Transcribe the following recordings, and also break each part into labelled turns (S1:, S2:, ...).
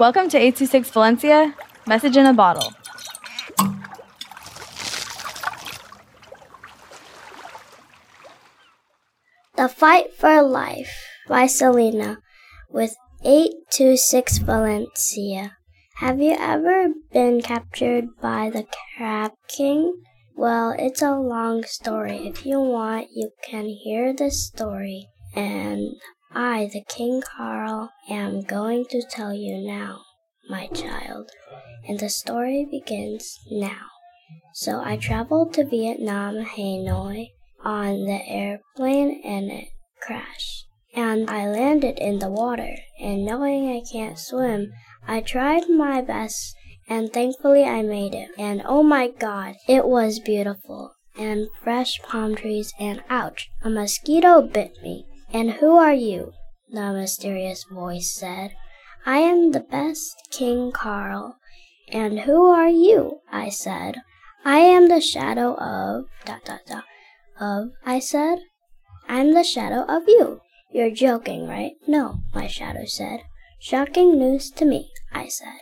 S1: Welcome to 826 Valencia, message in a bottle.
S2: The Fight for Life by Selena with 826 Valencia. Have you ever been captured by the Crab King? Well, it's a long story. If you want, you can hear the story. And I, the King Carl, am going to tell you now, my child. And the story begins now. So I traveled to Vietnam, Hanoi, on the airplane and it crashed. And I landed in the water, and knowing I can't swim, I tried my best and thankfully I made it. And oh my god, it was beautiful. And fresh palm trees, and ouch, a mosquito bit me. And who are you? The mysterious voice said. I am the best King Carl. And who are you? I said. I am the shadow of dot dot dot of I said. I'm the shadow of you. You're joking, right? No, my shadow said. Shocking news to me, I said.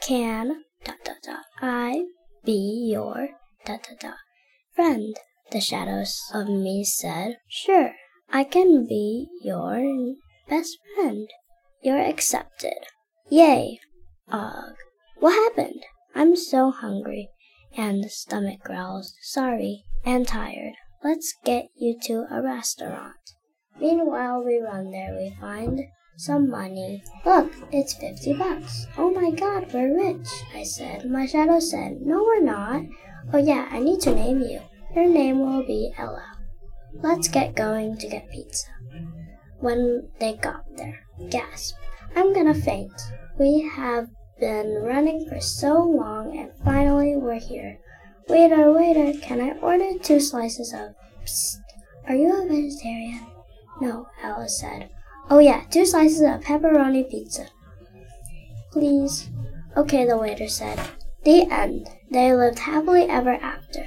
S2: Can dot dot dot I be your dot dot dot friend? The shadows of me said. Sure, I can be your best friend. You're accepted. Yay! Ugh. What happened? I'm so hungry. And the stomach growls, sorry, and tired. Let's get you to a restaurant. Meanwhile, we run there. We find some money. Look, it's 50 bucks. Oh my god, we're rich, I said. My shadow said, No, we're not. Oh yeah, I need to name you. Your name will be Ella. Let's get going to get pizza. When they got there, gasp. I'm gonna faint. We have been running for so long and finally we're here. Waiter, waiter, can I order two slices of. Psst. Are you a vegetarian? No, Alice said. Oh, yeah, two slices of pepperoni pizza. Please. Okay, the waiter said. The end. They lived happily ever after.